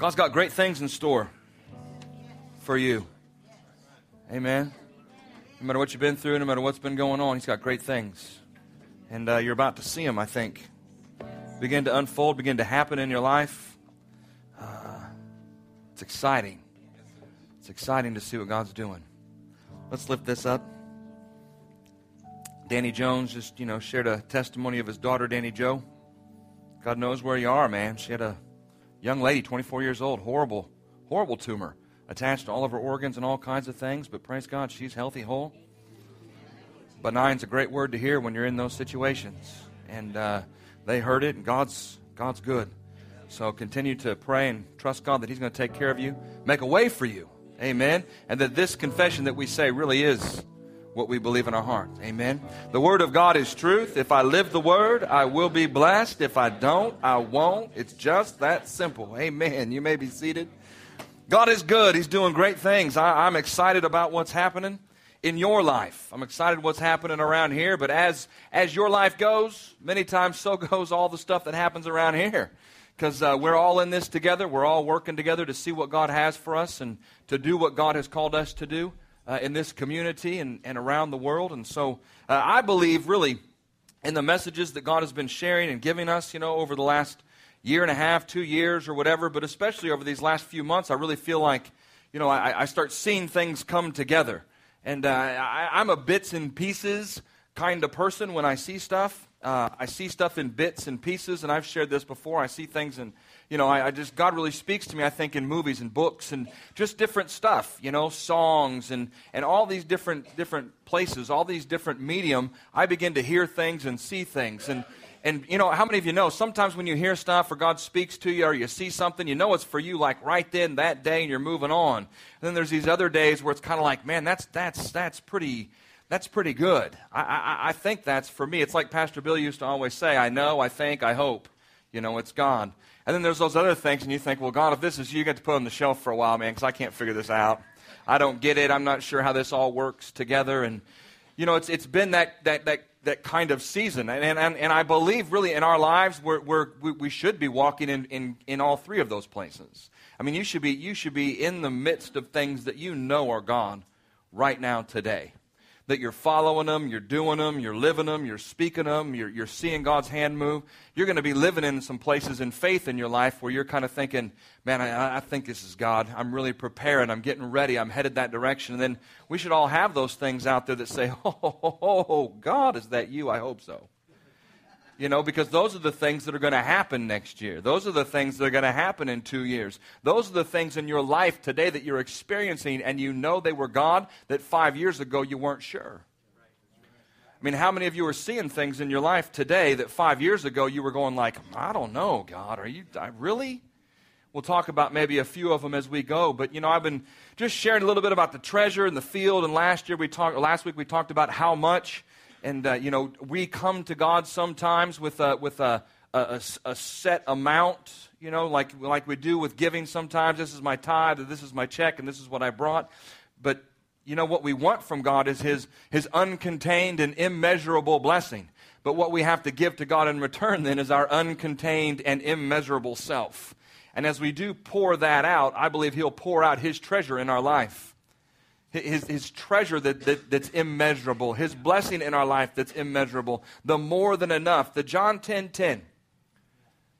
God's got great things in store for you. Amen. No matter what you've been through, no matter what's been going on, He's got great things. And uh, you're about to see them, I think, begin to unfold, begin to happen in your life. Uh, it's exciting. It's exciting to see what God's doing. Let's lift this up. Danny Jones just, you know, shared a testimony of his daughter, Danny Joe. God knows where you are, man. She had a young lady, 24 years old, horrible, horrible tumor attached to all of her organs and all kinds of things, but praise God, she's healthy, whole. Benign's a great word to hear when you're in those situations. And uh, they heard it, and God's, God's good. So continue to pray and trust God that He's going to take care of you, make a way for you. Amen. And that this confession that we say really is what we believe in our heart. Amen. The Word of God is truth. If I live the Word, I will be blessed. If I don't, I won't. It's just that simple. Amen. You may be seated. God is good. He's doing great things. I, am excited about what's happening in your life. I'm excited what's happening around here, but as as your life goes, many times so goes all the stuff that happens around here. Because uh, we're all in this together. We're all working together to see what God has for us and to do what God has called us to do uh, in this community and, and around the world. And so uh, I believe, really, in the messages that God has been sharing and giving us, you know, over the last year and a half, two years, or whatever, but especially over these last few months, I really feel like, you know, I, I start seeing things come together. And uh, I, am a bits and pieces kind of person when I see stuff. Uh, I see stuff in bits and pieces, and I've shared this before. I see things in, you know, I, I, just, God really speaks to me, I think, in movies and books and just different stuff, you know, songs and, and all these different, different places, all these different medium. I begin to hear things and see things. And, and you know, how many of you know sometimes when you hear stuff or God speaks to you or you see something, you know it's for you like right then, that day, and you're moving on. And then there's these other days where it's kind of like, man, that's, that's, that's pretty, that's pretty good. I, I, I think that's for me. It's like Pastor Bill used to always say, I know, I think, I hope. You know, it's God. And then there's those other things, and you think, well, God, if this is you, you get to put on the shelf for a while, man, because I can't figure this out. I don't get it. I'm not sure how this all works together. And, you know, it's, it's been that, that, that that kind of season. And, and, and I believe really in our lives we're, we're, we should be walking in, in, in all three of those places. I mean, you should, be, you should be in the midst of things that you know are gone right now today that you're following them, you're doing them, you're living them, you're speaking them, you're, you're seeing God's hand move. You're going to be living in some places in faith in your life where you're kind of thinking, man, I, I think this is God. I'm really preparing. I'm getting ready. I'm headed that direction. And then we should all have those things out there that say, oh, oh, oh, oh God, is that you? I hope so you know, because those are the things that are going to happen next year. Those are the things that are going to happen in two years. Those are the things in your life today that you're experiencing and you know they were God that five years ago you weren't sure. I mean, how many of you are seeing things in your life today that five years ago you were going like, I don't know, God, are you, I really? We'll talk about maybe a few of them as we go, but you know, I've been just sharing a little bit about the treasure in the field, and last year we talked, last week we talked about how much and uh, you know we come to God sometimes with a with a, a, a, set amount, you know, like like we do with giving. Sometimes this is my tithe, or this is my check, and this is what I brought. But you know what we want from God is His His uncontained and immeasurable blessing. But what we have to give to God in return then is our uncontained and immeasurable self. And as we do pour that out, I believe He'll pour out His treasure in our life his, his treasure that, that, that's immeasurable, his blessing in our life that's immeasurable, the more than enough, the John 10 10.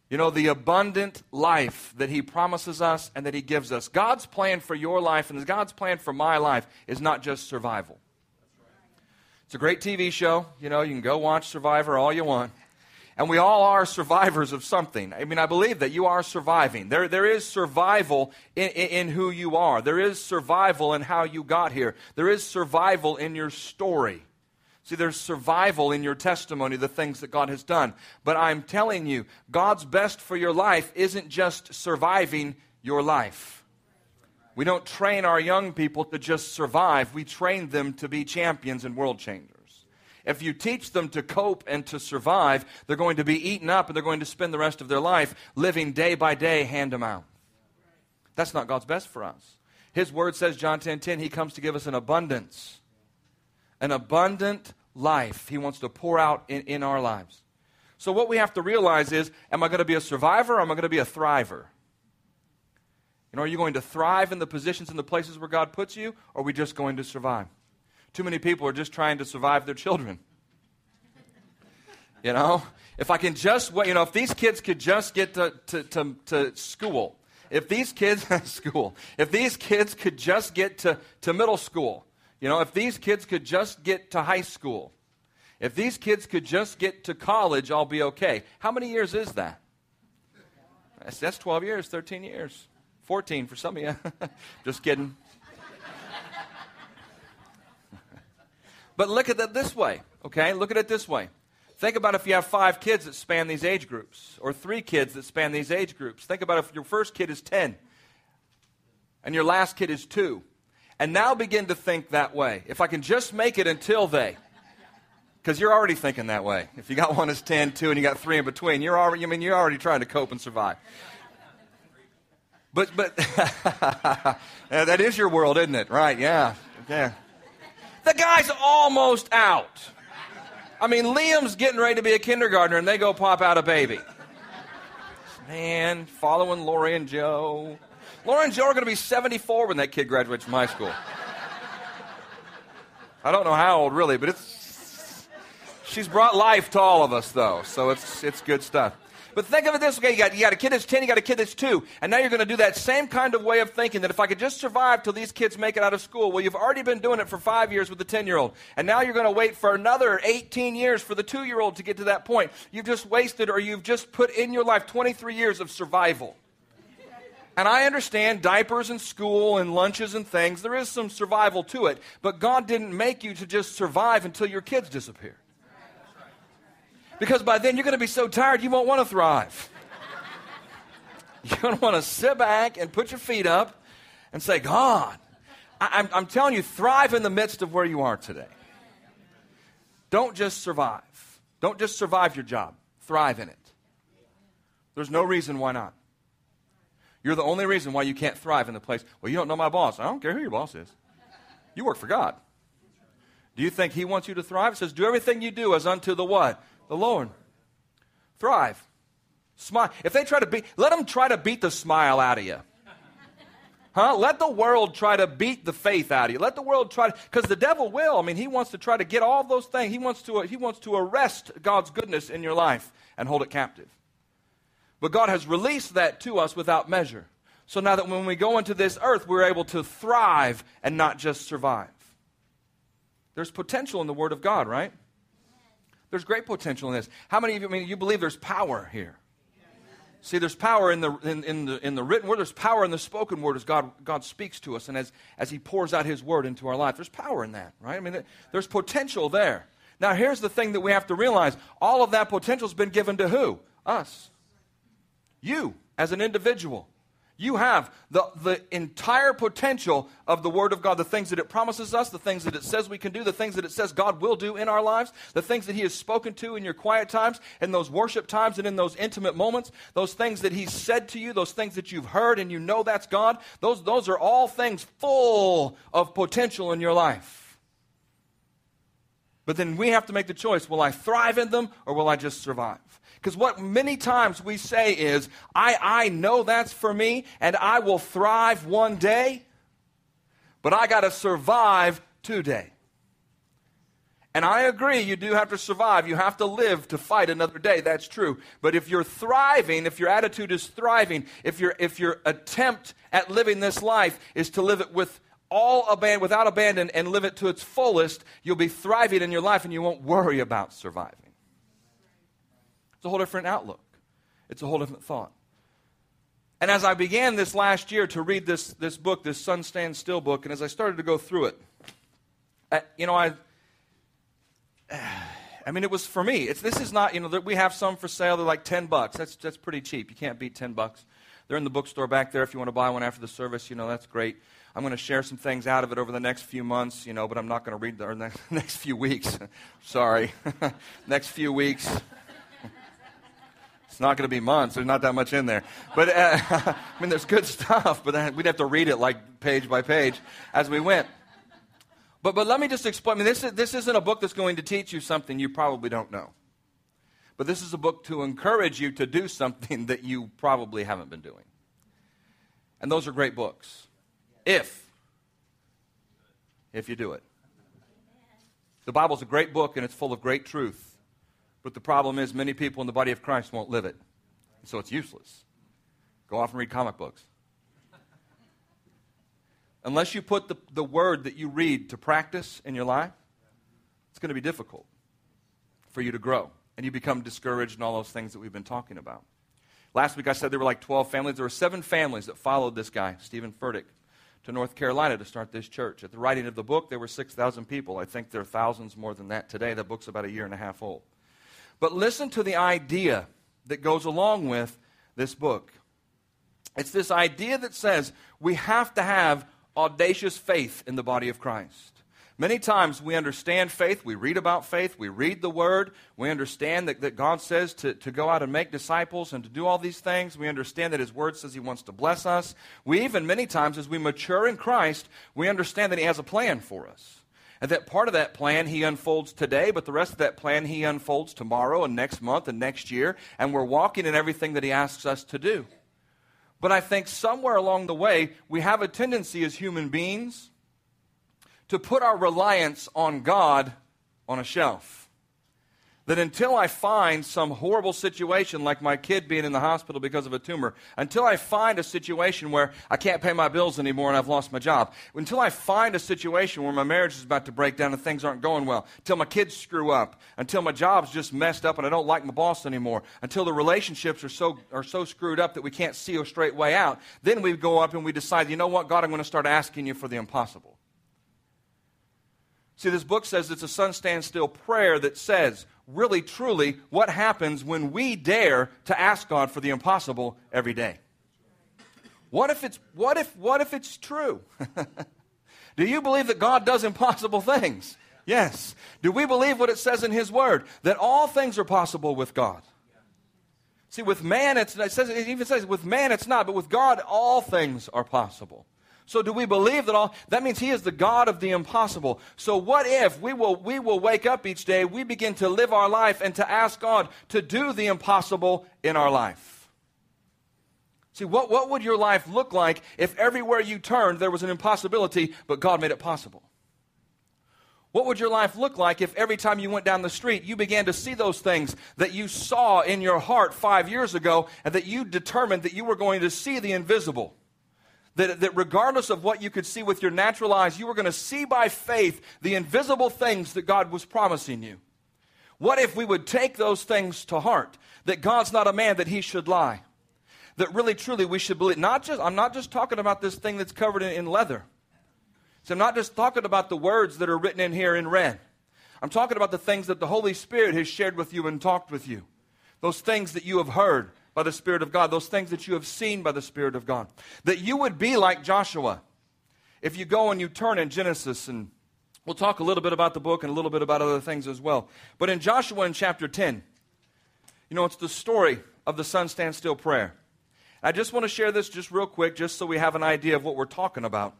You know, the abundant life that he promises us and that he gives us. God's plan for your life and God's plan for my life is not just survival. It's a great TV show. You know, you can go watch Survivor all you want. And we all are survivors of something. I mean, I believe that you are surviving. There, there is survival in, in, in, who you are, there is survival in how you got here, there is survival in your story. See, there's survival in your testimony, the things that God has done. But I'm telling you, God's best for your life isn't just surviving your life. We don't train our young people to just survive, we train them to be champions and world changers. If you teach them to cope and to survive, they're going to be eaten up and they're going to spend the rest of their life living day by day, hand to mouth. That's not God's best for us. His word says, John 10 10, He comes to give us an abundance, an abundant life. He wants to pour out in, in our lives. So, what we have to realize is, am I going to be a survivor or am I going to be a thriver? You know, are you going to thrive in the positions and the places where God puts you, or are we just going to survive? Too many people are just trying to survive their children. You know, if I can just, wait you know, if these kids could just get to, to, to, to school, if these kids, school, if these kids could just get to, to middle school, you know, if these kids could just get to high school, if these kids could just get to college, I'll be okay. How many years is that? That's, that's 12 years, 13 years, 14 for some of you. just kidding. But look at it this way, okay? Look at it this way. Think about if you have five kids that span these age groups, or three kids that span these age groups. Think about if your first kid is 10 and your last kid is 2. And now begin to think that way. If I can just make it until they. Because you're already thinking that way. If you got one that's 10, 2, and you got three in between, you're already, I mean, you're already trying to cope and survive. But, but that is your world, isn't it? Right, yeah. Yeah. The guy's almost out. I mean, Liam's getting ready to be a kindergartner, and they go pop out a baby. Man, following Lori and Joe. Lori and Joe are going to be 74 when that kid graduates from high school. I don't know how old, really, but it's. She's brought life to all of us, though, so it's, it's good stuff. But think of it this way: you got, you got a kid that's 10, you got a kid that's 2, and now you're going to do that same kind of way of thinking that if I could just survive till these kids make it out of school, well, you've already been doing it for five years with the 10 year old, and now you're going to wait for another 18 years for the 2 year old to get to that point. You've just wasted or you've just put in your life 23 years of survival. And I understand diapers and school and lunches and things. There is some survival to it. But God didn't make you to just survive until your kids disappear. Because by then you're going to be so tired you won't want to thrive. You're going to want to sit back and put your feet up and say, God, I, am telling you, thrive in the midst of where you are today. Don't just survive. Don't just survive your job, thrive in it. There's no reason why not. You're the only reason why you can't thrive in the place. Well, you don't know my boss. I don't care who your boss is. You work for God. Do you think He wants you to thrive? It says, Do everything you do as unto the what? The Lord. Thrive. Smile. If they try to beat, let them try to beat the smile out of you. Huh? Let the world try to beat the faith out of you. Let the world try to, because the devil will. I mean, he wants to try to get all those things. He wants to, he wants to arrest God's goodness in your life and hold it captive. But God has released that to us without measure. So now that when we go into this earth, we're able to thrive and not just survive. There's potential in the Word of God, right? There's great potential in this. How many of you, I mean, you believe there's power here? See, there's power in the, in, in, the, in the written word. There's power in the spoken word as God, God speaks to us and as, as He pours out His word into our life. There's power in that, right? I mean, there's potential there. Now, here's the thing that we have to realize all of that potential has been given to who? Us. You, as an individual. You have the, the entire potential of the Word of God, the things that it promises us, the things that it says we can do, the things that it says God will do in our lives, the things that He has spoken to in your quiet times, in those worship times, and in those intimate moments, those things that He's said to you, those things that you've heard and you know that's God. Those, those are all things full of potential in your life. But then we have to make the choice will I thrive in them or will I just survive? Because what many times we say is, I, I know that's for me and I will thrive one day, but I got to survive today. And I agree, you do have to survive. You have to live to fight another day. That's true. But if you're thriving, if your attitude is thriving, if your, if your attempt at living this life is to live it with all abandon, without abandon and live it to its fullest, you'll be thriving in your life and you won't worry about surviving. It's a whole different outlook, it's a whole different thought. And as I began this last year to read this, this book, this Sun Stand Still book, and as I started to go through it, you know, I. I mean, it was for me. It's, this is not, you know, we have some for sale. They're like 10 bucks. That's, that's pretty cheap. You can't beat 10 bucks. They're in the bookstore back there if you want to buy one after the service. You know, that's great. I'm going to share some things out of it over the next few months, you know, but I'm not going to read the next, next few weeks. Sorry. next few weeks. It's not going to be months. There's not that much in there. But, uh, I mean, there's good stuff, but we'd have to read it like page by page as we went. But, but let me just explain. I mean, this, is, this isn't a book that's going to teach you something you probably don't know. But this is a book to encourage you to do something that you probably haven't been doing. And those are great books. If, if you do it. The Bible's a great book and it's full of great truth. But the problem is, many people in the body of Christ won't live it. So it's useless. Go off and read comic books. Unless you put the, the word that you read to practice in your life, it's going to be difficult for you to grow. And you become discouraged and all those things that we've been talking about. Last week I said there were like 12 families. There were seven families that followed this guy, Stephen Furtick, to North Carolina to start this church. At the writing of the book, there were 6,000 people. I think there are thousands more than that today. The book's about a year and a half old. But listen to the idea that goes along with this book. It's this idea that says we have to have audacious faith in the body of Christ. Many times we understand faith, we read about faith, we read the word, we understand that, that God says to, to go out and make disciples and to do all these things. We understand that His word says He wants to bless us. We even, many times, as we mature in Christ, we understand that He has a plan for us. And that part of that plan He unfolds today, but the rest of that plan He unfolds tomorrow and next month and next year. And we're walking in everything that He asks us to do. But I think somewhere along the way, we have a tendency as human beings to put our reliance on God on a shelf. That until I find some horrible situation like my kid being in the hospital because of a tumor, until I find a situation where I can't pay my bills anymore and I've lost my job, until I find a situation where my marriage is about to break down and things aren't going well, until my kids screw up, until my job's just messed up and I don't like my boss anymore, until the relationships are so, are so screwed up that we can't see a straight way out, then we go up and we decide, you know what, God, I'm going to start asking you for the impossible. See, this book says it's a sun stand still prayer that says, really, truly, what happens when we dare to ask God for the impossible every day. What if it's, what if, what if it's true? Do you believe that God does impossible things? Yes. Do we believe what it says in His Word? That all things are possible with God. See, with man, it's, it, says, it even says with man it's not, but with God, all things are possible. So do we believe that all that means he is the God of the impossible. So what if we will we will wake up each day, we begin to live our life and to ask God to do the impossible in our life? See, what, what would your life look like if everywhere you turned there was an impossibility, but God made it possible? What would your life look like if every time you went down the street you began to see those things that you saw in your heart five years ago and that you determined that you were going to see the invisible? That, that regardless of what you could see with your natural eyes, you were going to see by faith the invisible things that God was promising you. What if we would take those things to heart? That God's not a man that he should lie. That really, truly, we should believe. Not just, I'm not just talking about this thing that's covered in, in leather. So I'm not just talking about the words that are written in here in red. I'm talking about the things that the Holy Spirit has shared with you and talked with you. Those things that you have heard by the Spirit of God, those things that you have seen by the Spirit of God. That you would be like Joshua. If you go and you turn in Genesis, and we'll talk a little bit about the book and a little bit about other things as well. But in Joshua in chapter 10, you know, it's the story of the sun stand still prayer. I just want to share this just real quick, just so we have an idea of what we're talking about.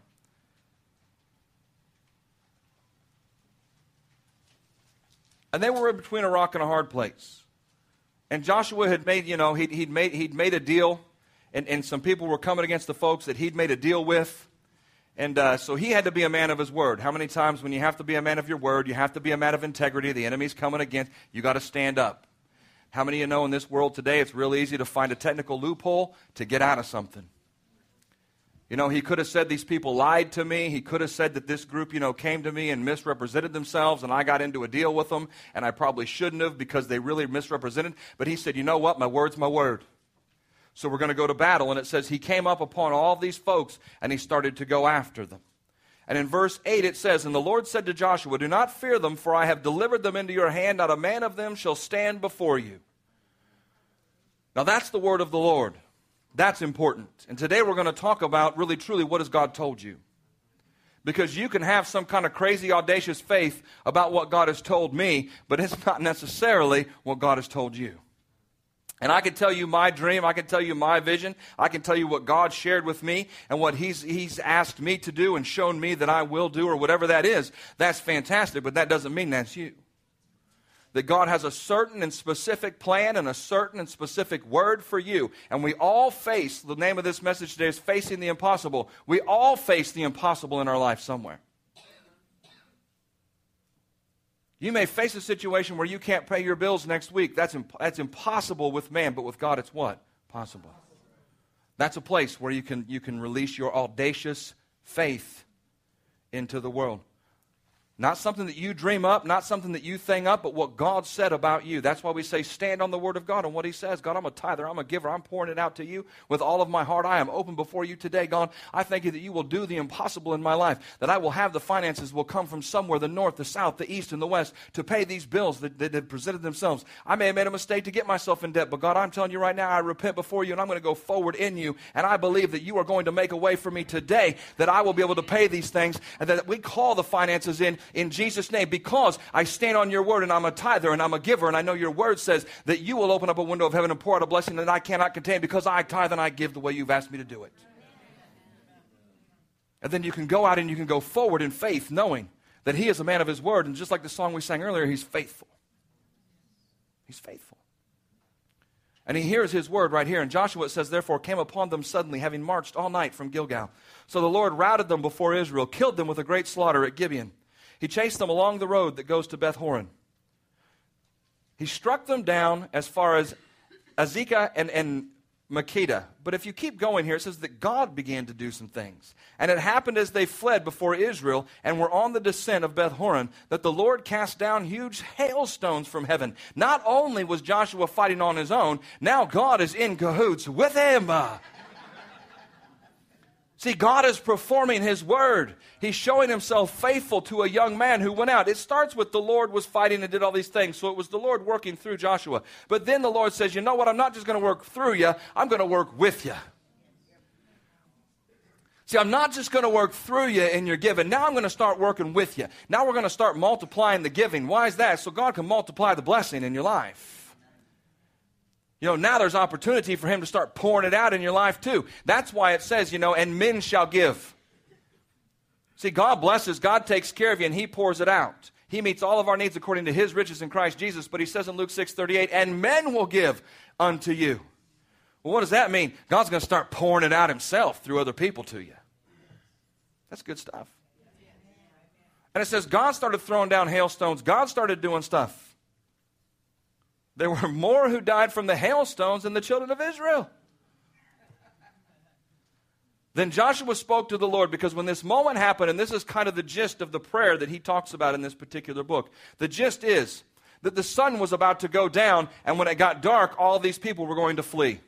And they were in between a rock and a hard place. And Joshua had made, you know, he'd, he'd, made, he'd made a deal, and, and some people were coming against the folks that he'd made a deal with. And uh, so he had to be a man of his word. How many times when you have to be a man of your word, you have to be a man of integrity, the enemy's coming against, you got to stand up. How many of you know in this world today it's real easy to find a technical loophole to get out of something? You know, he could have said these people lied to me. He could have said that this group, you know, came to me and misrepresented themselves and I got into a deal with them and I probably shouldn't have because they really misrepresented. But he said, you know what? My word's my word. So we're going to go to battle. And it says he came up upon all these folks and he started to go after them. And in verse 8 it says, And the Lord said to Joshua, Do not fear them, for I have delivered them into your hand. Not a man of them shall stand before you. Now that's the word of the Lord. That's important. And today we're going to talk about really truly what has God told you. Because you can have some kind of crazy, audacious faith about what God has told me, but it's not necessarily what God has told you. And I can tell you my dream, I can tell you my vision, I can tell you what God shared with me and what He's, he's asked me to do and shown me that I will do or whatever that is. That's fantastic, but that doesn't mean that's you. That God has a certain and specific plan and a certain and specific word for you. And we all face, the name of this message today is Facing the Impossible. We all face the impossible in our life somewhere. You may face a situation where you can't pay your bills next week. That's, imp- that's impossible with man, but with God, it's what? Possible. That's a place where you can, you can release your audacious faith into the world. Not something that you dream up, not something that you think up, but what God said about you. That's why we say stand on the word of God and what he says. God, I'm a tither, I'm a giver, I'm pouring it out to you with all of my heart. I am open before you today, God. I thank you that you will do the impossible in my life, that I will have the finances will come from somewhere, the north, the south, the east, and the west, to pay these bills that, that have presented themselves. I may have made a mistake to get myself in debt, but God, I'm telling you right now, I repent before you and I'm going to go forward in you. And I believe that you are going to make a way for me today that I will be able to pay these things and that we call the finances in in Jesus' name because I stand on your word and I'm a tither and I'm a giver and I know your word says that you will open up a window of heaven and pour out a blessing that I cannot contain because I tithe and I give the way you've asked me to do it. And then you can go out and you can go forward in faith knowing that he is a man of his word and just like the song we sang earlier, he's faithful. He's faithful. And he hears his word right here. And Joshua, it says, therefore, came upon them suddenly, having marched all night from Gilgal. So the Lord routed them before Israel, killed them with a great slaughter at Gibeon. He chased them along the road that goes to Beth Horon. He struck them down as far as Azekah and, and Makkedah. But if you keep going here, it says that God began to do some things. And it happened as they fled before Israel and were on the descent of Beth Horon that the Lord cast down huge hailstones from heaven. Not only was Joshua fighting on his own, now God is in cahoots with him. See, God is performing His word. He's showing Himself faithful to a young man who went out. It starts with the Lord was fighting and did all these things. So it was the Lord working through Joshua. But then the Lord says, You know what? I'm not just going to work through you, I'm going to work with you. See, I'm not just going to work through you in your giving. Now I'm going to start working with you. Now we're going to start multiplying the giving. Why is that? So God can multiply the blessing in your life. You know, now there's opportunity for him to start pouring it out in your life too. That's why it says, you know, and men shall give. See, God blesses, God takes care of you, and he pours it out. He meets all of our needs according to his riches in Christ Jesus. But he says in Luke 6 38, and men will give unto you. Well, what does that mean? God's going to start pouring it out himself through other people to you. That's good stuff. And it says God started throwing down hailstones, God started doing stuff. There were more who died from the hailstones than the children of Israel. Then Joshua spoke to the Lord because when this moment happened, and this is kind of the gist of the prayer that he talks about in this particular book, the gist is that the sun was about to go down, and when it got dark, all these people were going to flee.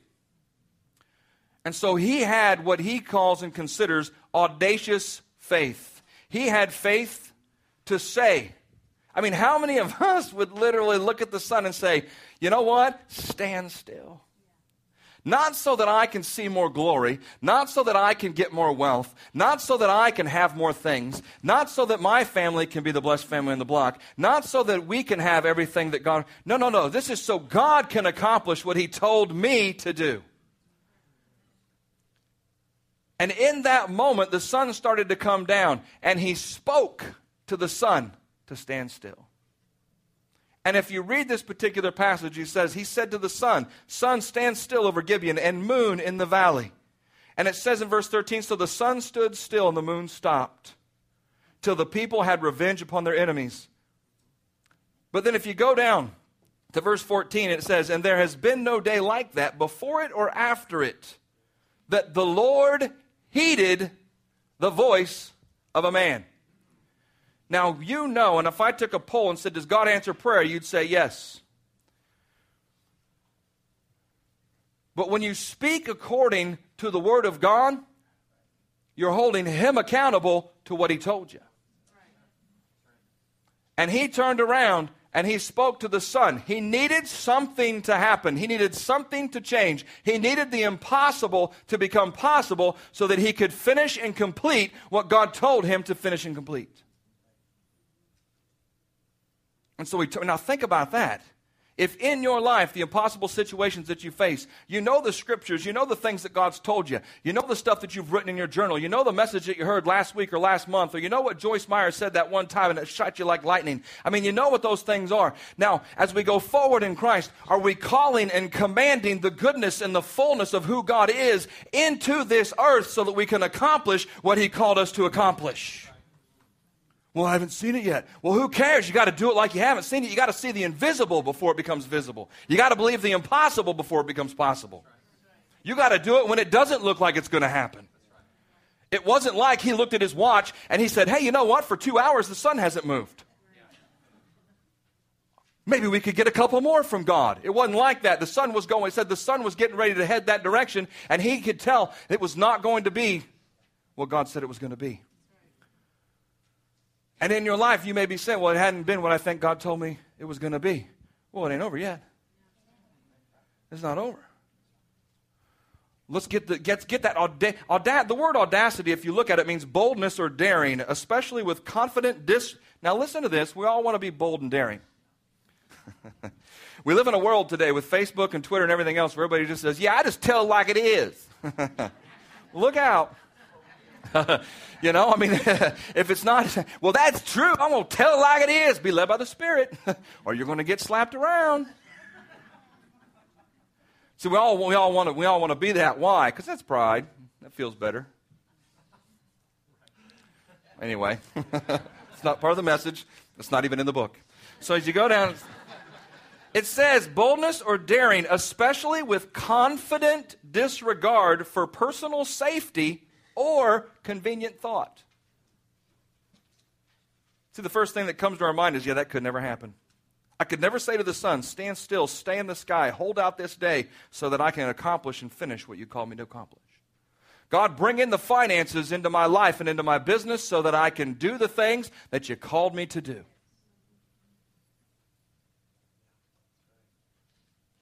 And so he had what he calls and considers audacious faith. He had faith to say, I mean, how many of us would literally look at the sun and say, you know what? Stand still. Not so that I can see more glory, not so that I can get more wealth, not so that I can have more things, not so that my family can be the blessed family in the block, not so that we can have everything that God. No, no, no. This is so God can accomplish what He told me to do. And in that moment, the sun started to come down, and He spoke to the sun to stand still. And if you read this particular passage, he says, He said to the sun, Sun, stand still over Gibeon, and moon in the valley. And it says in verse 13, So the sun stood still and the moon stopped, till the people had revenge upon their enemies. But then if you go down to verse 14, it says, And there has been no day like that, before it or after it, that the Lord heeded the voice of a man. Now, you know, and if I took a poll and said, Does God answer prayer? you'd say yes. But when you speak according to the Word of God, you're holding Him accountable to what He told you. And He turned around and He spoke to the sun. He needed something to happen, He needed something to change. He needed the impossible to become possible so that He could finish and complete what God told Him to finish and complete. And so we t- now think about that. If in your life, the impossible situations that you face, you know the scriptures, you know the things that God's told you, you know the stuff that you've written in your journal, you know the message that you heard last week or last month, or you know what Joyce Meyer said that one time and it shot you like lightning. I mean, you know what those things are. Now, as we go forward in Christ, are we calling and commanding the goodness and the fullness of who God is into this earth so that we can accomplish what He called us to accomplish? Well, I haven't seen it yet. Well, who cares? You got to do it like you haven't seen it. You got to see the invisible before it becomes visible. You got to believe the impossible before it becomes possible. You got to do it when it doesn't look like it's going to happen. It wasn't like he looked at his watch and he said, Hey, you know what? For two hours, the sun hasn't moved. Maybe we could get a couple more from God. It wasn't like that. The sun was going, he said the sun was getting ready to head that direction, and he could tell it was not going to be what God said it was going to be. And in your life, you may be saying, Well, it hadn't been what I think God told me it was going to be. Well, it ain't over yet. It's not over. Let's get, the, get, get that auda- the word audacity, if you look at it, means boldness or daring, especially with confident dis. Now, listen to this. We all want to be bold and daring. we live in a world today with Facebook and Twitter and everything else where everybody just says, Yeah, I just tell like it is. look out. you know, I mean, if it's not, well, that's true. I'm going to tell it like it is. Be led by the Spirit, or you're going to get slapped around. See, we all, we all want to we all want to be that. Why? Because that's pride. That feels better. Anyway, it's not part of the message. It's not even in the book. So as you go down, it says boldness or daring, especially with confident disregard for personal safety or convenient thought. See, the first thing that comes to our mind is, yeah, that could never happen. I could never say to the sun, stand still, stay in the sky, hold out this day so that I can accomplish and finish what you called me to accomplish. God, bring in the finances into my life and into my business so that I can do the things that you called me to do.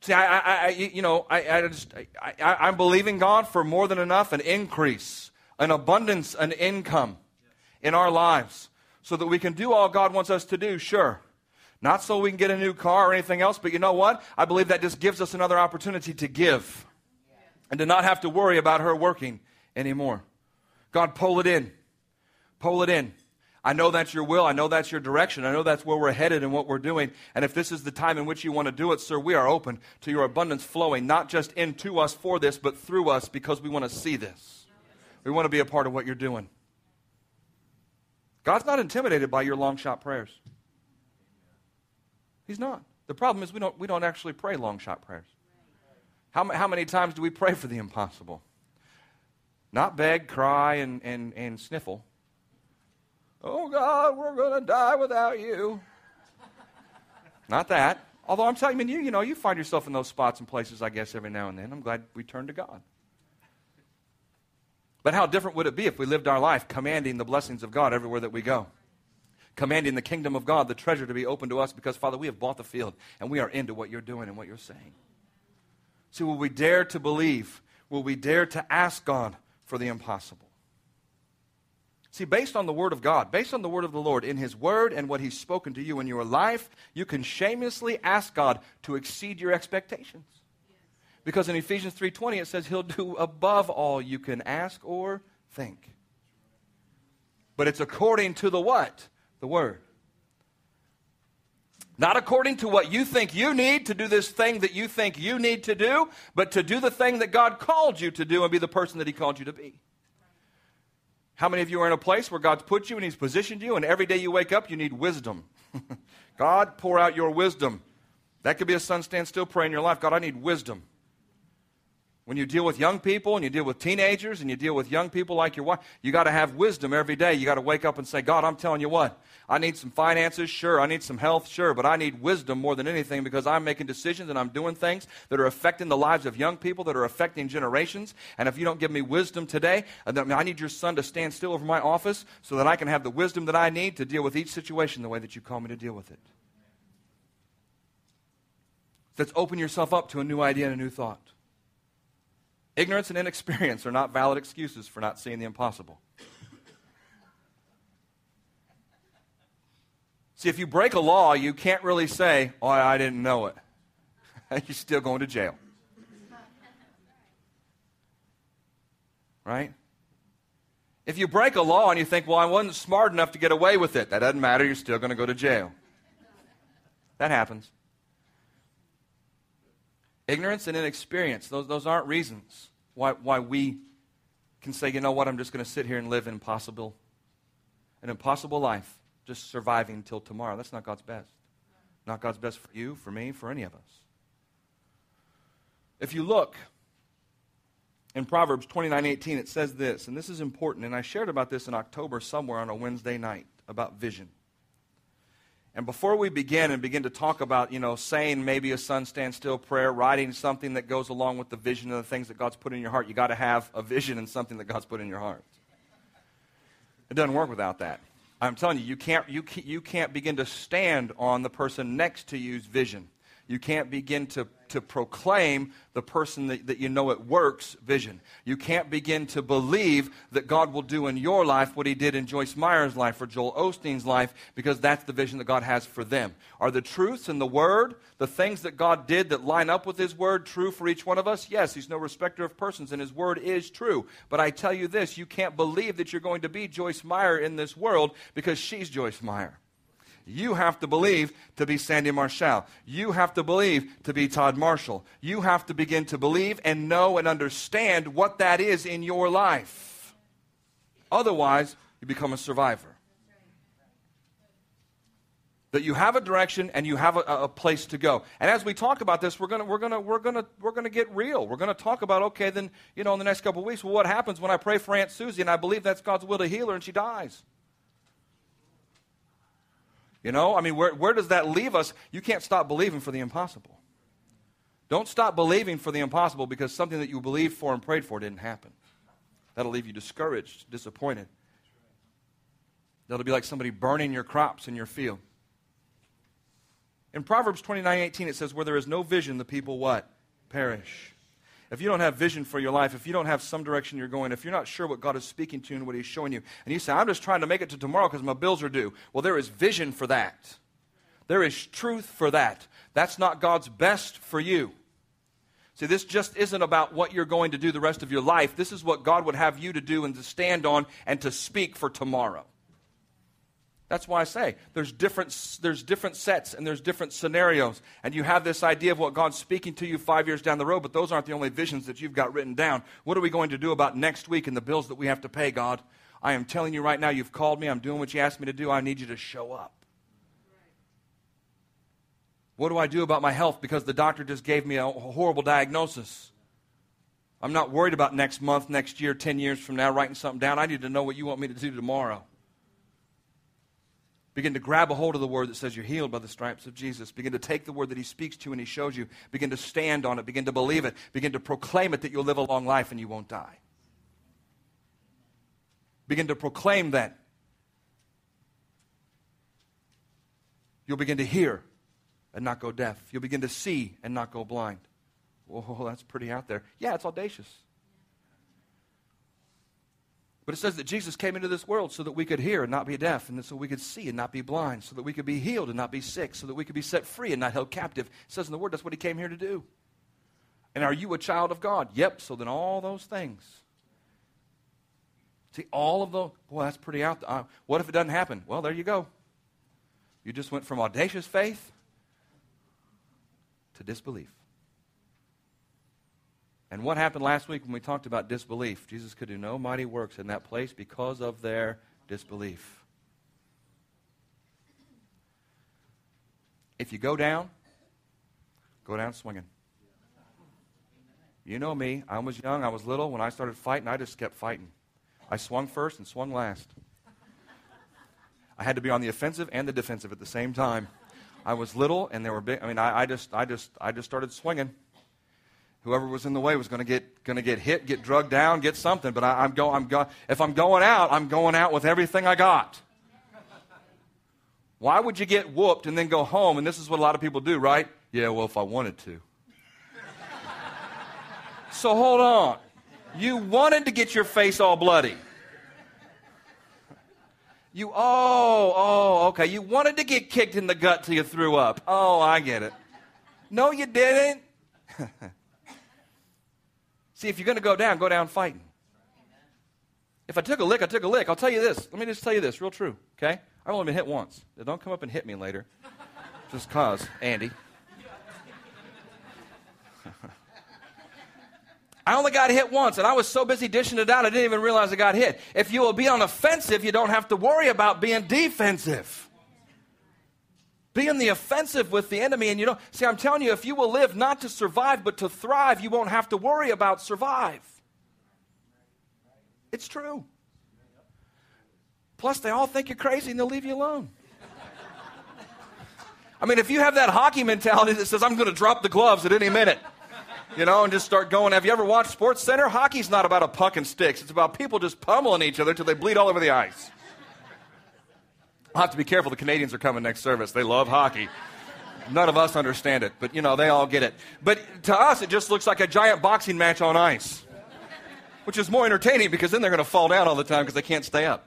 See, I, I, I you know, I, I just, I, I, I'm believing God for more than enough, an increase an abundance, an income in our lives so that we can do all God wants us to do, sure. Not so we can get a new car or anything else, but you know what? I believe that just gives us another opportunity to give and to not have to worry about her working anymore. God, pull it in. Pull it in. I know that's your will. I know that's your direction. I know that's where we're headed and what we're doing. And if this is the time in which you want to do it, sir, we are open to your abundance flowing, not just into us for this, but through us because we want to see this. We want to be a part of what you're doing. God's not intimidated by your long shot prayers. He's not. The problem is we don't, we don't actually pray long shot prayers. How, how many times do we pray for the impossible? Not beg, cry, and, and, and sniffle. Oh God, we're going to die without you. Not that. Although I'm telling you, you know, you find yourself in those spots and places, I guess, every now and then. I'm glad we turn to God. But how different would it be if we lived our life commanding the blessings of God everywhere that we go? Commanding the kingdom of God, the treasure to be open to us because, Father, we have bought the field and we are into what you're doing and what you're saying. See, will we dare to believe? Will we dare to ask God for the impossible? See, based on the Word of God, based on the Word of the Lord, in His Word and what He's spoken to you in your life, you can shamelessly ask God to exceed your expectations. Because in Ephesians 3:20 it says he'll do above all you can ask or think. But it's according to the what? The word. Not according to what you think you need to do this thing that you think you need to do, but to do the thing that God called you to do and be the person that He called you to be. How many of you are in a place where God's put you and He's positioned you, and every day you wake up, you need wisdom? God, pour out your wisdom. That could be a sun stand still prayer in your life. God, I need wisdom. When you deal with young people and you deal with teenagers and you deal with young people like your wife, you got to have wisdom every day. You got to wake up and say, God, I'm telling you what, I need some finances, sure. I need some health, sure. But I need wisdom more than anything because I'm making decisions and I'm doing things that are affecting the lives of young people, that are affecting generations. And if you don't give me wisdom today, I need your son to stand still over my office so that I can have the wisdom that I need to deal with each situation the way that you call me to deal with it. Let's open yourself up to a new idea and a new thought. Ignorance and inexperience are not valid excuses for not seeing the impossible. See, if you break a law, you can't really say, Oh, I didn't know it. you're still going to jail. Right? If you break a law and you think, well, I wasn't smart enough to get away with it, that doesn't matter. You're still going to go to jail. That happens. Ignorance and inexperience, those, those aren't reasons why, why we can say, you know what, I'm just going to sit here and live impossible, an impossible life, just surviving until tomorrow. That's not God's best. Not God's best for you, for me, for any of us. If you look in Proverbs 29 18, it says this, and this is important, and I shared about this in October somewhere on a Wednesday night about vision. And before we begin and begin to talk about, you know, saying maybe a sun stand still prayer, writing something that goes along with the vision of the things that God's put in your heart, you got to have a vision and something that God's put in your heart. It doesn't work without that. I'm telling you, you can't, you, you can't begin to stand on the person next to you's vision. You can't begin to to proclaim the person that, that you know it works vision. You can't begin to believe that God will do in your life what he did in Joyce Meyer's life or Joel Osteen's life because that's the vision that God has for them. Are the truths in the Word, the things that God did that line up with His Word, true for each one of us? Yes, He's no respecter of persons and His Word is true. But I tell you this you can't believe that you're going to be Joyce Meyer in this world because she's Joyce Meyer. You have to believe to be Sandy Marshall. You have to believe to be Todd Marshall. You have to begin to believe and know and understand what that is in your life. Otherwise, you become a survivor. That you have a direction and you have a, a place to go. And as we talk about this, we're gonna we're gonna we're gonna we're gonna get real. We're gonna talk about okay, then you know in the next couple of weeks, well, what happens when I pray for Aunt Susie and I believe that's God's will to heal her and she dies? You know, I mean, where, where does that leave us? You can't stop believing for the impossible. Don't stop believing for the impossible because something that you believed for and prayed for didn't happen. That'll leave you discouraged, disappointed. That'll be like somebody burning your crops in your field. In Proverbs 29 18, it says, Where there is no vision, the people what? Perish if you don't have vision for your life, if you don't have some direction you're going, if you're not sure what God is speaking to and what He's showing you, and you say, I'm just trying to make it to tomorrow because my bills are due, well, there is vision for that. There is truth for that. That's not God's best for you. See, this just isn't about what you're going to do the rest of your life. This is what God would have you to do and to stand on and to speak for tomorrow. That's why I say there's different, there's different sets and there's different scenarios. And you have this idea of what God's speaking to you five years down the road, but those aren't the only visions that you've got written down. What are we going to do about next week and the bills that we have to pay, God? I am telling you right now, you've called me. I'm doing what you asked me to do. I need you to show up. What do I do about my health because the doctor just gave me a horrible diagnosis? I'm not worried about next month, next year, 10 years from now, writing something down. I need to know what you want me to do tomorrow. Begin to grab a hold of the word that says you're healed by the stripes of Jesus. Begin to take the word that he speaks to and he shows you. Begin to stand on it. Begin to believe it. Begin to proclaim it that you'll live a long life and you won't die. Begin to proclaim that. You'll begin to hear and not go deaf. You'll begin to see and not go blind. Whoa, that's pretty out there. Yeah, it's audacious. But it says that Jesus came into this world so that we could hear and not be deaf, and so we could see and not be blind, so that we could be healed and not be sick, so that we could be set free and not held captive. It says in the Word that's what He came here to do. And are you a child of God? Yep, so then all those things. See, all of those, boy, that's pretty out there. Uh, what if it doesn't happen? Well, there you go. You just went from audacious faith to disbelief. And what happened last week when we talked about disbelief? Jesus could do no mighty works in that place because of their disbelief. If you go down, go down swinging. You know me. I was young. I was little. When I started fighting, I just kept fighting. I swung first and swung last. I had to be on the offensive and the defensive at the same time. I was little, and there were big. I mean, I, I just, I just, I just started swinging whoever was in the way was going to get going to get hit, get drugged down, get something. But I, am going. I'm go, if I'm going out, I'm going out with everything I got. Why would you get whooped and then go home? And this is what a lot of people do, right? Yeah, well, if I wanted to. so hold on. You wanted to get your face all bloody. You, oh, oh, okay. You wanted to get kicked in the gut till you threw up. Oh, I get it. No, you didn't. See, if you're going to go down, go down fighting. If I took a lick, I took a lick. I'll tell you this. Let me just tell you this, real true, okay? I've only been hit once. Don't come up and hit me later. Just cause, Andy. I only got hit once, and I was so busy dishing it out, I didn't even realize I got hit. If you will be on offensive, you don't have to worry about being defensive. Be in the offensive with the enemy, and you know, see, I'm telling you, if you will live not to survive, but to thrive, you won't have to worry about survive. It's true. Plus, they all think you're crazy and they'll leave you alone. I mean, if you have that hockey mentality that says, I'm going to drop the gloves at any minute, you know, and just start going. Have you ever watched Sports Center? Hockey's not about a puck and sticks, it's about people just pummeling each other until they bleed all over the ice. I'll have to be careful. The Canadians are coming next service. They love hockey. None of us understand it, but you know, they all get it. But to us, it just looks like a giant boxing match on ice, which is more entertaining because then they're going to fall down all the time because they can't stay up.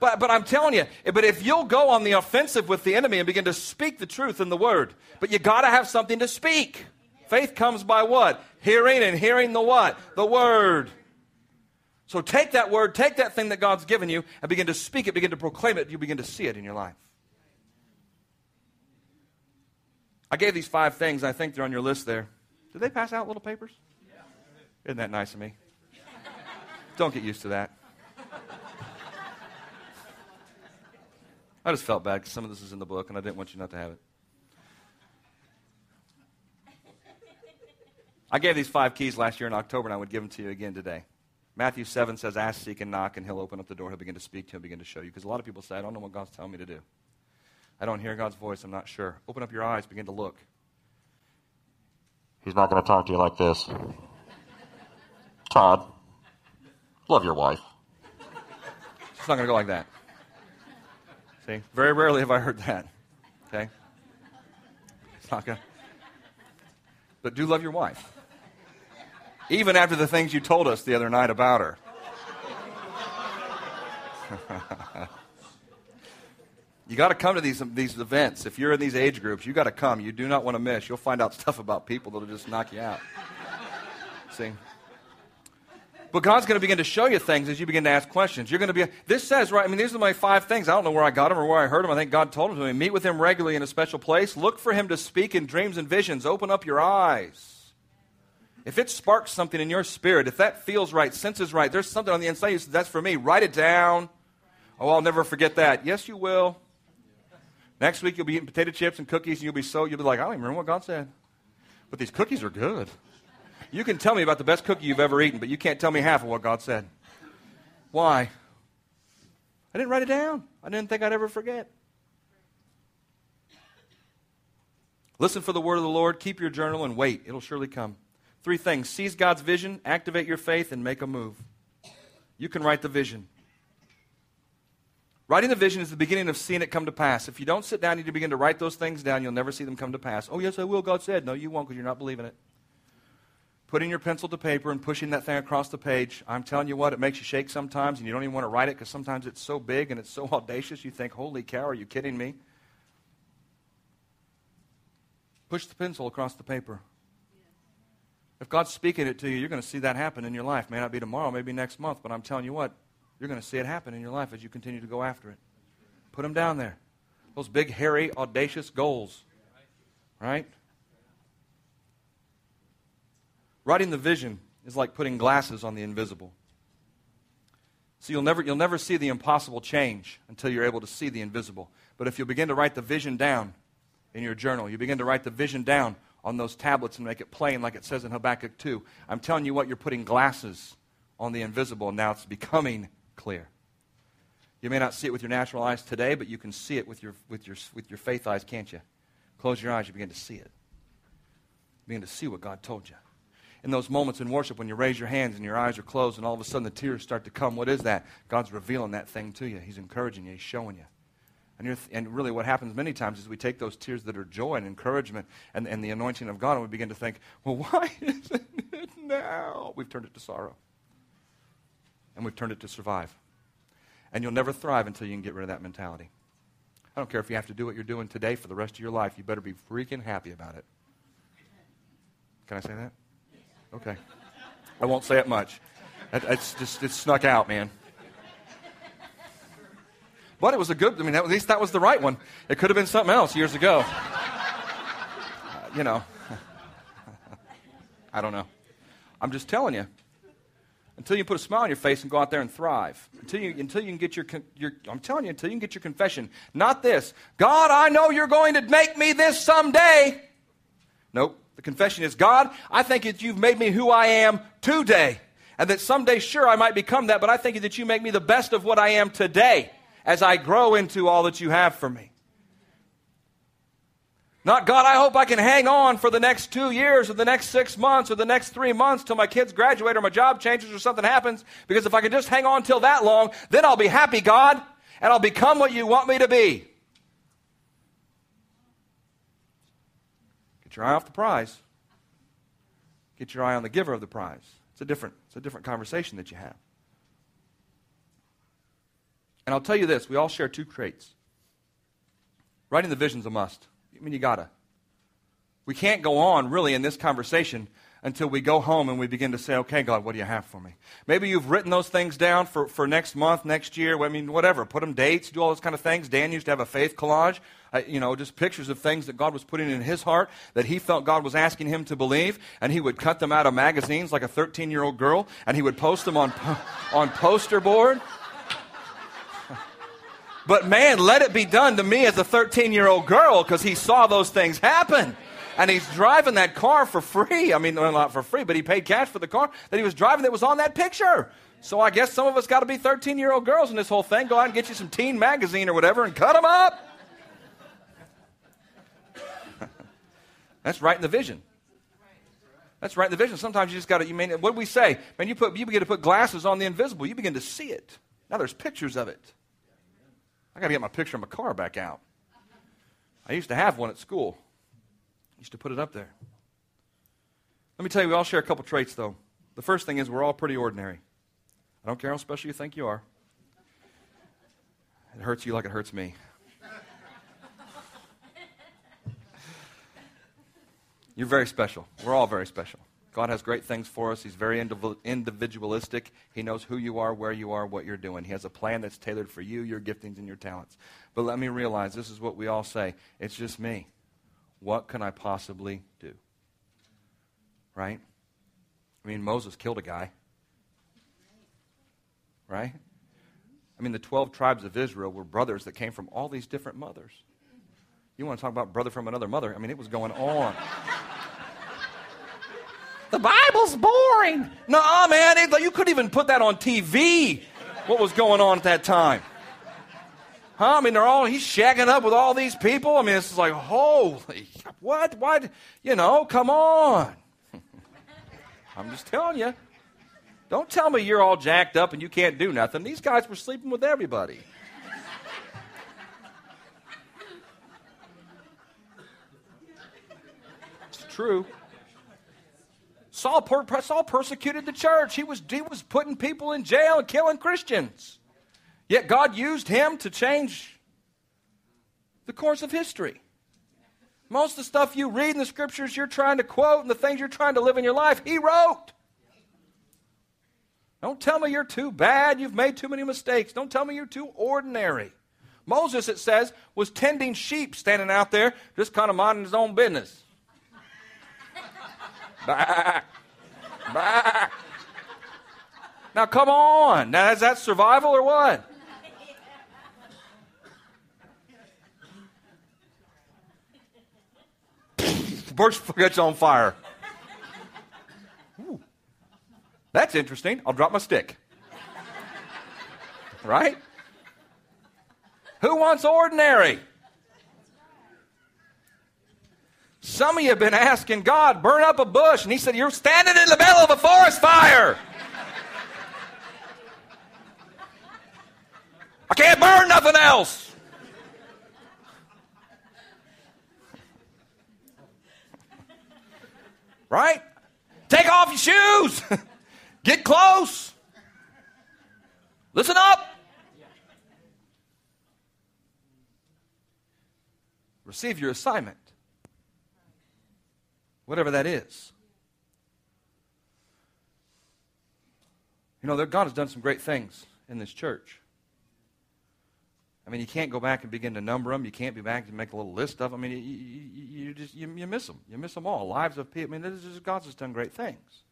But, but I'm telling you, but if you'll go on the offensive with the enemy and begin to speak the truth in the word, but you got to have something to speak. Faith comes by what? Hearing and hearing the what? The word. So take that word, take that thing that God's given you, and begin to speak it, begin to proclaim it. You begin to see it in your life. I gave these five things. I think they're on your list there. Did they pass out little papers? Isn't that nice of me? Don't get used to that. I just felt bad because some of this is in the book, and I didn't want you not to have it. I gave these five keys last year in October, and I would give them to you again today. Matthew 7 says, Ask, seek, and knock, and he'll open up the door. He'll begin to speak to you, begin to show you. Because a lot of people say, I don't know what God's telling me to do. I don't hear God's voice. I'm not sure. Open up your eyes, begin to look. He's not going to talk to you like this. Todd, love your wife. It's not going to go like that. See? Very rarely have I heard that. Okay? It's not going to. But do love your wife even after the things you told us the other night about her. you got to come to these, these events. If you're in these age groups, you got to come. You do not want to miss. You'll find out stuff about people that'll just knock you out. See? But God's going to begin to show you things as you begin to ask questions. You're going to be, this says, right, I mean, these are my five things. I don't know where I got them or where I heard them. I think God told them to me. Meet with Him regularly in a special place. Look for Him to speak in dreams and visions. Open up your eyes. If it sparks something in your spirit, if that feels right, senses right, there's something on the inside you say, that's for me, write it down. Oh, I'll never forget that. Yes, you will. Next week you'll be eating potato chips and cookies and you'll be so, you'll be like, I don't even remember what God said. But these cookies are good. You can tell me about the best cookie you've ever eaten, but you can't tell me half of what God said. Why? I didn't write it down. I didn't think I'd ever forget. Listen for the word of the Lord, keep your journal, and wait. It'll surely come. Three things seize God's vision, activate your faith, and make a move. You can write the vision. Writing the vision is the beginning of seeing it come to pass. If you don't sit down and you begin to write those things down, you'll never see them come to pass. Oh, yes, I will, God said. No, you won't because you're not believing it. Putting your pencil to paper and pushing that thing across the page, I'm telling you what, it makes you shake sometimes and you don't even want to write it because sometimes it's so big and it's so audacious you think, holy cow, are you kidding me? Push the pencil across the paper. If God's speaking it to you, you're going to see that happen in your life. May not be tomorrow, maybe next month, but I'm telling you what, you're going to see it happen in your life as you continue to go after it. Put them down there. Those big, hairy, audacious goals. Right? Writing the vision is like putting glasses on the invisible. So you'll never, you'll never see the impossible change until you're able to see the invisible. But if you begin to write the vision down in your journal, you begin to write the vision down on those tablets and make it plain, like it says in Habakkuk 2. I'm telling you what, you're putting glasses on the invisible, and now it's becoming clear. You may not see it with your natural eyes today, but you can see it with your, with your, with your faith eyes, can't you? Close your eyes, you begin to see it. You begin to see what God told you. In those moments in worship when you raise your hands and your eyes are closed and all of a sudden the tears start to come, what is that? God's revealing that thing to you. He's encouraging you, He's showing you. And, and, really, what happens many times is we take those tears that are joy and encouragement and, and the anointing of God, and we begin to think, well, why isn't it now? We've turned it to sorrow. And we've turned it to survive. And you'll never thrive until you can get rid of that mentality. I don't care if you have to do what you're doing today for the rest of your life. You better be freaking happy about it. Can I say that? Okay. I won't say it much. It's just it snuck out, man. But it was a good. I mean, at least that was the right one. It could have been something else years ago. Uh, you know. I don't know. I'm just telling you until you put a smile on your face and go out there and thrive. Until you, until you can get your, your, I'm telling you, until you can get your confession. Not this. God, I know you're going to make me this someday. Nope. The confession is, God, I think that you've made me who I am today. And that someday, sure, I might become that, but I think that you make me the best of what I am today as I grow into all that you have for me. Not, God, I hope I can hang on for the next two years or the next six months or the next three months till my kids graduate or my job changes or something happens. Because if I can just hang on till that long, then I'll be happy, God, and I'll become what you want me to be. Get your eye off the prize. Get your eye on the giver of the prize. It's a different, it's a different conversation that you have. And I'll tell you this we all share two traits. Writing the vision's a must. I mean, you gotta. We can't go on really in this conversation until we go home and we begin to say, okay, God, what do you have for me? Maybe you've written those things down for, for next month, next year. I mean, whatever. Put them dates, do all those kind of things. Dan used to have a faith collage, uh, you know, just pictures of things that God was putting in his heart that he felt God was asking him to believe. And he would cut them out of magazines like a 13 year old girl and he would post them on, on poster board. But man, let it be done to me as a 13 year old girl because he saw those things happen. And he's driving that car for free. I mean, not for free, but he paid cash for the car that he was driving that was on that picture. So I guess some of us got to be 13 year old girls in this whole thing. Go out and get you some teen magazine or whatever and cut them up. That's right in the vision. That's right in the vision. Sometimes you just got to, you mean, what do we say? Man, you, put, you begin to put glasses on the invisible. You begin to see it. Now there's pictures of it. I got to get my picture of my car back out. I used to have one at school. I used to put it up there. Let me tell you, we all share a couple traits, though. The first thing is we're all pretty ordinary. I don't care how special you think you are. It hurts you like it hurts me. You're very special. We're all very special. God has great things for us. He's very individualistic. He knows who you are, where you are, what you're doing. He has a plan that's tailored for you, your giftings, and your talents. But let me realize this is what we all say it's just me. What can I possibly do? Right? I mean, Moses killed a guy. Right? I mean, the 12 tribes of Israel were brothers that came from all these different mothers. You want to talk about brother from another mother? I mean, it was going on. The Bible's boring. No, man, it, you couldn't even put that on TV. What was going on at that time? Huh? I mean, they're all, he's shagging up with all these people. I mean, it's like, holy, what? What? You know, come on. I'm just telling you. Don't tell me you're all jacked up and you can't do nothing. These guys were sleeping with everybody. It's true. Saul, per- Saul persecuted the church. He was, he was putting people in jail and killing Christians. Yet God used him to change the course of history. Most of the stuff you read in the scriptures you're trying to quote and the things you're trying to live in your life, he wrote. Don't tell me you're too bad, you've made too many mistakes. Don't tell me you're too ordinary. Moses, it says, was tending sheep standing out there, just kind of minding his own business. Now, come on. Now, is that survival or what? Bush gets on fire. Ooh. That's interesting. I'll drop my stick. Right? Who wants ordinary? Some of you have been asking God, burn up a bush, and He said, You're standing in the middle of a forest fire. I can't burn nothing else. Right? Take off your shoes. Get close. Listen up. receive your assignment. Whatever that is. You know, God has done some great things in this church. I mean, you can't go back and begin to number them. You can't be back and make a little list of them. I mean, you, you, you just you, you, miss them. You miss them all. Lives of people. I mean, this is, God's just done great things.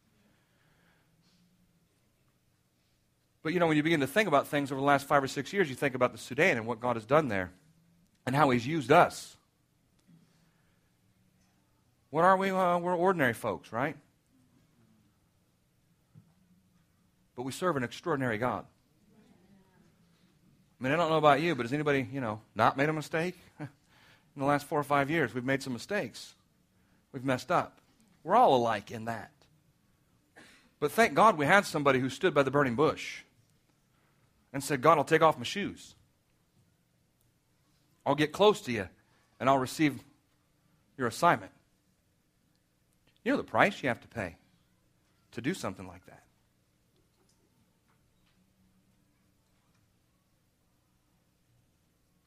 But you know, when you begin to think about things over the last five or six years, you think about the Sudan and what God has done there, and how He's used us. What are we? Uh, we're ordinary folks, right? But we serve an extraordinary God. I mean, I don't know about you, but has anybody, you know, not made a mistake? In the last four or five years, we've made some mistakes. We've messed up. We're all alike in that. But thank God we had somebody who stood by the burning bush and said, God, I'll take off my shoes. I'll get close to you and I'll receive your assignment. You know the price you have to pay to do something like that.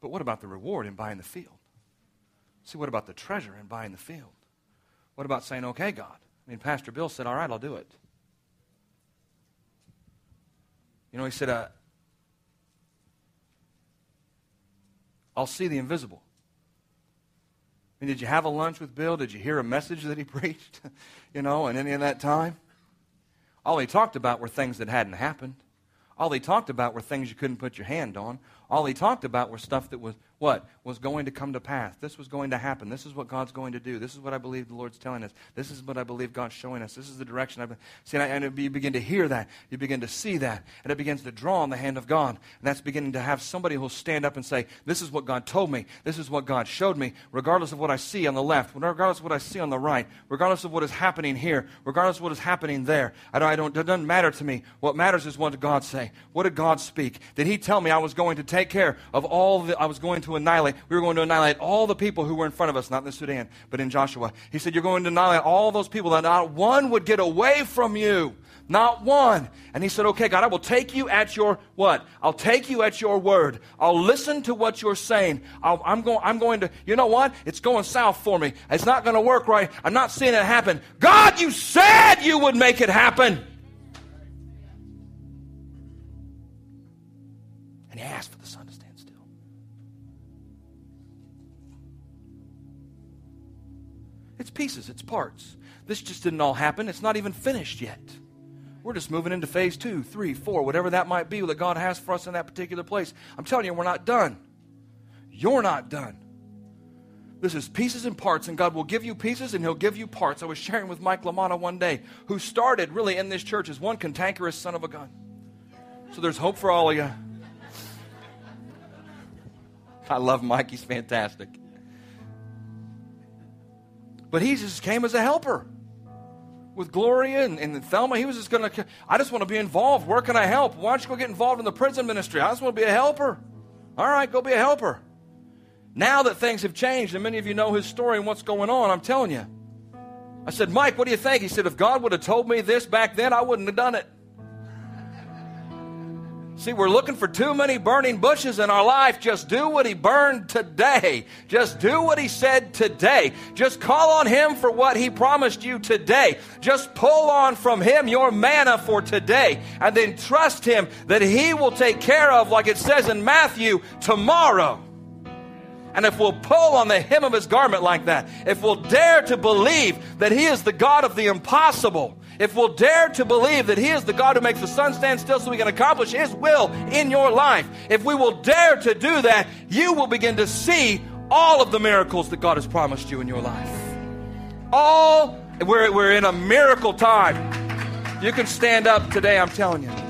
But what about the reward in buying the field? See, what about the treasure in buying the field? What about saying, okay, God? I mean, Pastor Bill said, all right, I'll do it. You know, he said, uh, I'll see the invisible. Mean, did you have a lunch with Bill? Did you hear a message that he preached? you know, in any of that time? All he talked about were things that hadn't happened. All he talked about were things you couldn't put your hand on. All he talked about were stuff that was what? Was going to come to pass. This was going to happen. This is what God's going to do. This is what I believe the Lord's telling us. This is what I believe God's showing us. This is the direction I've been. See, and, and you begin to hear that. You begin to see that. And it begins to draw on the hand of God. And that's beginning to have somebody who'll stand up and say, This is what God told me. This is what God showed me. Regardless of what I see on the left, regardless of what I see on the right, regardless of what is happening here, regardless of what is happening there. I don't, I don't, it doesn't matter to me. What matters is what did God say? What did God speak? Did He tell me I was going to take care of all the, I was going to annihilate? We were going to annihilate all the people who were in front of us, not in the Sudan, but in Joshua. He said, You're going to annihilate all those people that not one would get away from you. Not one. And he said, Okay, God, I will take you at your what? I'll take you at your word. I'll listen to what you're saying. i am going, I'm going to, you know what? It's going south for me. It's not going to work right. I'm not seeing it happen. God, you said you would make it happen. And he asked for the sun It's pieces, it's parts. This just didn't all happen. It's not even finished yet. We're just moving into phase two, three, four, whatever that might be that God has for us in that particular place. I'm telling you, we're not done. You're not done. This is pieces and parts, and God will give you pieces and He'll give you parts. I was sharing with Mike LaMotta one day, who started really in this church as one cantankerous son of a gun. So there's hope for all of you. I love Mike, he's fantastic. But he just came as a helper. With Gloria and, and Thelma, he was just going to, I just want to be involved. Where can I help? Why don't you go get involved in the prison ministry? I just want to be a helper. All right, go be a helper. Now that things have changed, and many of you know his story and what's going on, I'm telling you. I said, Mike, what do you think? He said, if God would have told me this back then, I wouldn't have done it. See, we're looking for too many burning bushes in our life. Just do what He burned today. Just do what He said today. Just call on Him for what He promised you today. Just pull on from Him your manna for today. And then trust Him that He will take care of, like it says in Matthew, tomorrow. And if we'll pull on the hem of his garment like that, if we'll dare to believe that he is the God of the impossible, if we'll dare to believe that He is the God who makes the sun stand still so we can accomplish His will in your life, if we will dare to do that, you will begin to see all of the miracles that God has promised you in your life. All, we're, we're in a miracle time. You can stand up today, I'm telling you.